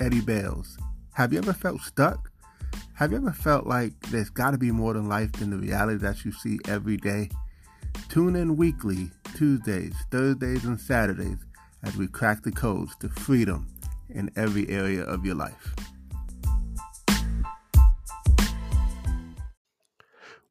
Eddie Bails. Have you ever felt stuck? Have you ever felt like there's got to be more than life than the reality that you see every day? Tune in weekly, Tuesdays, Thursdays, and Saturdays as we crack the codes to freedom in every area of your life.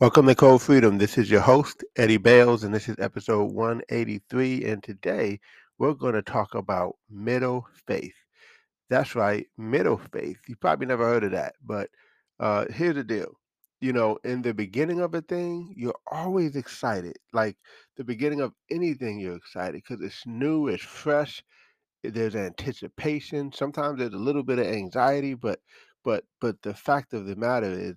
Welcome to Code Freedom. This is your host, Eddie Bails, and this is episode 183. And today we're going to talk about middle faith. That's right, middle faith. You probably never heard of that, but uh, here's the deal. You know, in the beginning of a thing, you're always excited. Like the beginning of anything, you're excited because it's new, it's fresh. There's anticipation. Sometimes there's a little bit of anxiety, but but but the fact of the matter is,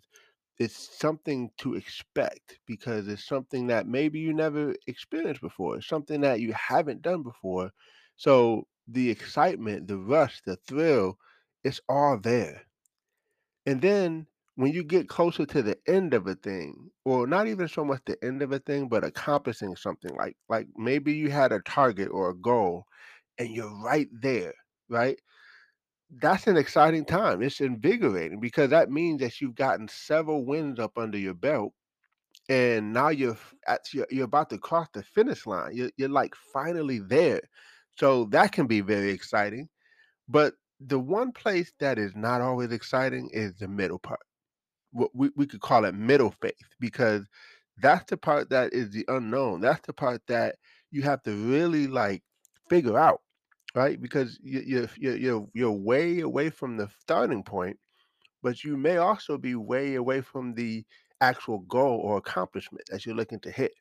it's something to expect because it's something that maybe you never experienced before. It's something that you haven't done before. So the excitement, the rush, the thrill, it's all there. And then when you get closer to the end of a thing, or not even so much the end of a thing, but accomplishing something like like maybe you had a target or a goal and you're right there, right? That's an exciting time. It's invigorating because that means that you've gotten several wins up under your belt and now you're at you're, you're about to cross the finish line. You're, you're like finally there. So that can be very exciting. But the one place that is not always exciting is the middle part. What we, we could call it middle faith because that's the part that is the unknown. That's the part that you have to really like figure out, right? Because you, you're, you're you're you're way away from the starting point, but you may also be way away from the actual goal or accomplishment that you're looking to hit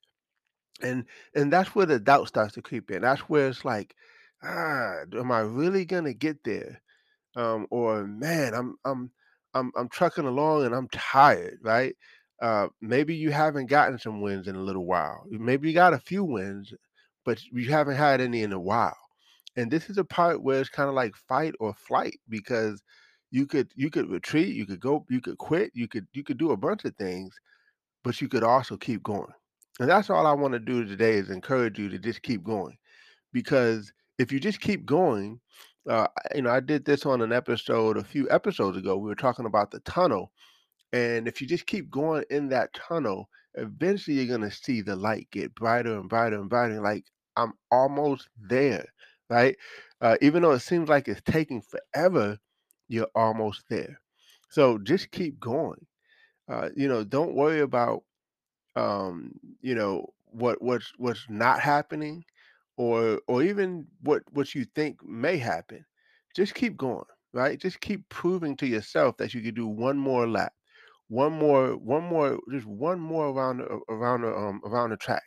and and that's where the doubt starts to creep in. That's where it's like, ah, am I really gonna get there? Um, or man, I'm I'm I'm I'm trucking along and I'm tired, right? Uh, maybe you haven't gotten some wins in a little while. Maybe you got a few wins, but you haven't had any in a while. And this is a part where it's kind of like fight or flight because you could you could retreat, you could go, you could quit, you could you could do a bunch of things but you could also keep going. And that's all I want to do today is encourage you to just keep going because if you just keep going, uh, you know, I did this on an episode a few episodes ago. We were talking about the tunnel, and if you just keep going in that tunnel, eventually you're gonna see the light get brighter and brighter and brighter. Like I'm almost there, right? Uh, even though it seems like it's taking forever, you're almost there. So just keep going. Uh, you know, don't worry about um you know what what's what's not happening or or even what what you think may happen just keep going right? Just keep proving to yourself that you can do one more lap one more one more just one more around around um around the track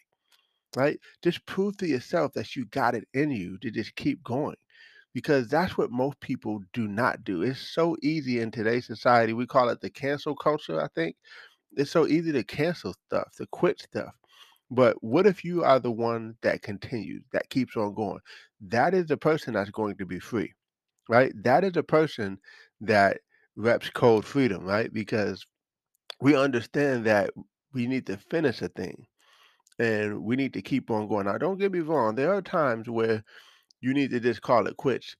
right? Just prove to yourself that you got it in you to just keep going because that's what most people do not do. It's so easy in today's society we call it the cancel culture i think it's so easy to cancel stuff, to quit stuff. But what if you are the one that continues, that keeps on going? That is the person that's going to be free, right? That is the person that reps Code Freedom, right? Because we understand that we need to finish a thing and we need to keep on going. Now, don't get me wrong, there are times where you need to just call it quits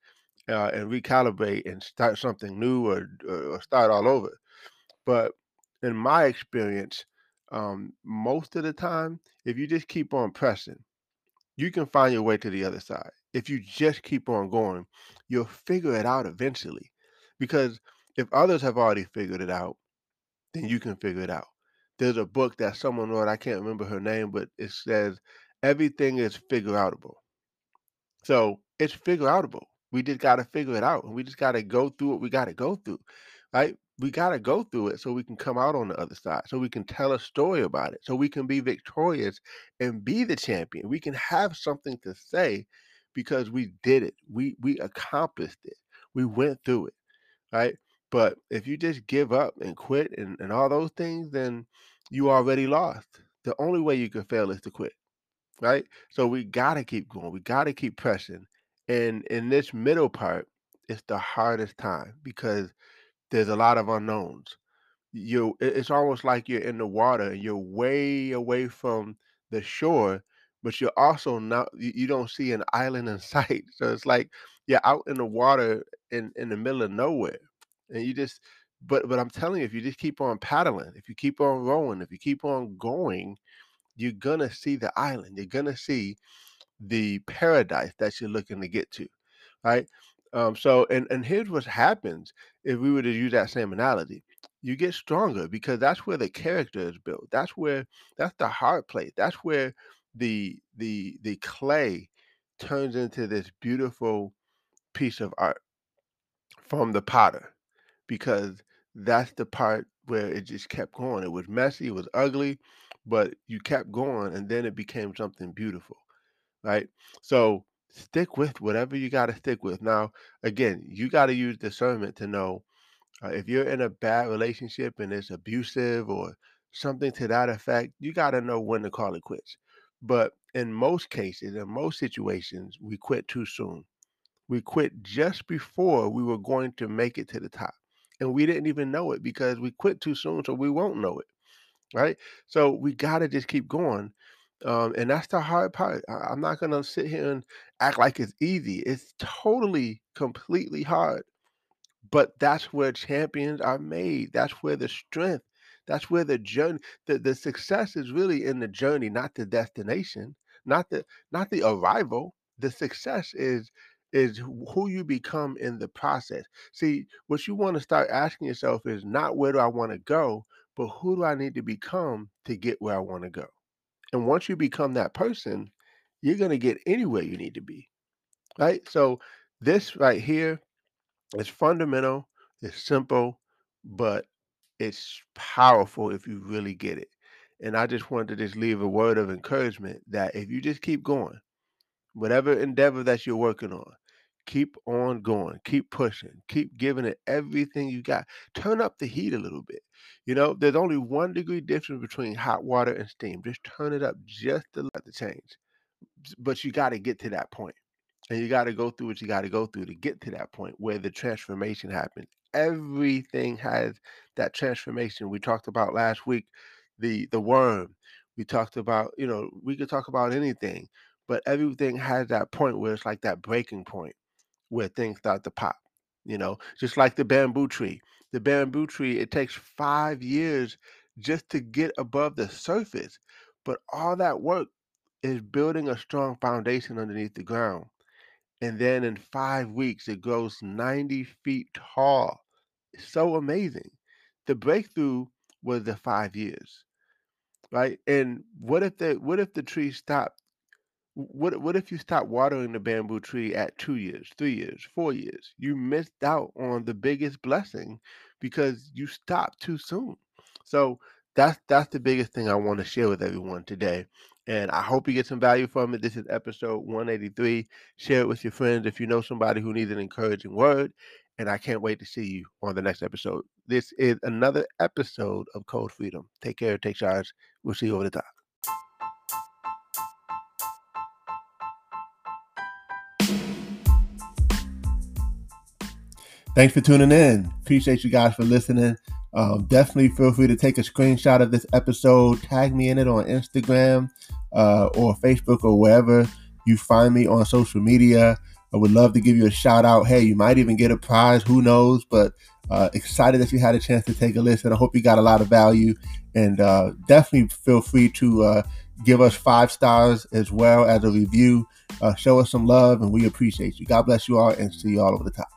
uh, and recalibrate and start something new or, or start all over. But in my experience, um, most of the time, if you just keep on pressing, you can find your way to the other side. If you just keep on going, you'll figure it out eventually. Because if others have already figured it out, then you can figure it out. There's a book that someone wrote, I can't remember her name, but it says, everything is figure outable. So it's figure outable. We just got to figure it out, and we just got to go through what we got to go through, right? We got to go through it so we can come out on the other side, so we can tell a story about it, so we can be victorious and be the champion. We can have something to say because we did it. We we accomplished it. We went through it, right? But if you just give up and quit and, and all those things, then you already lost. The only way you can fail is to quit, right? So we gotta keep going. We gotta keep pressing. And in this middle part, it's the hardest time because there's a lot of unknowns. You, it's almost like you're in the water and you're way away from the shore, but you're also not. You, don't see an island in sight. So it's like you're out in the water in in the middle of nowhere, and you just. But but I'm telling you, if you just keep on paddling, if you keep on rowing, if you keep on going, you're gonna see the island. You're gonna see the paradise that you're looking to get to, right? Um, so, and and here's what happens if we were to use that same analogy. You get stronger because that's where the character is built. That's where that's the hard place. That's where the the the clay turns into this beautiful piece of art from the potter because that's the part where it just kept going. It was messy, it was ugly, but you kept going and then it became something beautiful right? So stick with whatever you got to stick with. Now, again, you got to use discernment to know uh, if you're in a bad relationship and it's abusive or something to that effect, you got to know when to call it quits. But in most cases, in most situations, we quit too soon. We quit just before we were going to make it to the top. And we didn't even know it because we quit too soon, so we won't know it right? So we got to just keep going. Um, and that's the hard part. I, I'm not going to sit here and act like it's easy. It's totally, completely hard. But that's where champions are made. That's where the strength, that's where the journey, the, the success is really in the journey, not the destination, not the not the arrival. The success is is who you become in the process. See, what you want to start asking yourself is not where do I want to go, but who do I need to become to get where I want to go? And once you become that person, you're going to get anywhere you need to be, right? So this right here is fundamental, it's simple, but it's powerful if you really get it. And I just wanted to just leave a word of encouragement that if you just keep going, whatever endeavor that you're working on, keep on going, keep pushing, keep giving it everything you got. Turn up the heat a little bit. You know, there's only one degree difference between hot water and steam. Just turn it up just to let the change. But you got to get to that. And you got to go through what you got to go through to get to that point where the transformation happens. Everything has that transformation. We talked about last week the the worm. We talked about, you know, we could talk about anything, but everything has that point where it's like that breaking point where things start to pop. You know, just like the bamboo tree. The bamboo tree, it takes five years just to get above the surface. But all that work is building a strong foundation underneath the ground. And then in five weeks, it grows 90 feet tall. It's so amazing. The breakthrough was the five years, right? And what if the what if the tree stopped what what if you stop watering the bamboo tree at two years, three years, four years? You missed out on the biggest blessing because you stopped too soon. So that's that's the biggest thing I want to share with everyone today. And I hope you get some value from it. This is episode 183. Share it with your friends if you know somebody who needs an encouraging word. And I can't wait to see you on the next episode. This is another episode of Code Freedom. Take care, take charge. We'll see you over the top. Thanks for tuning in. Appreciate you guys for listening. Um, definitely feel free to take a screenshot of this episode, tag me in it on Instagram uh, or Facebook or wherever you find me on social media. I would love to give you a shout out. Hey, you might even get a prize. Who knows? But uh, excited that you had a chance to take a listen. I hope you got a lot of value. And uh, definitely feel free to uh, give us five stars as well as a review. Uh, show us some love, and we appreciate you. God bless you all, and see you all over the top.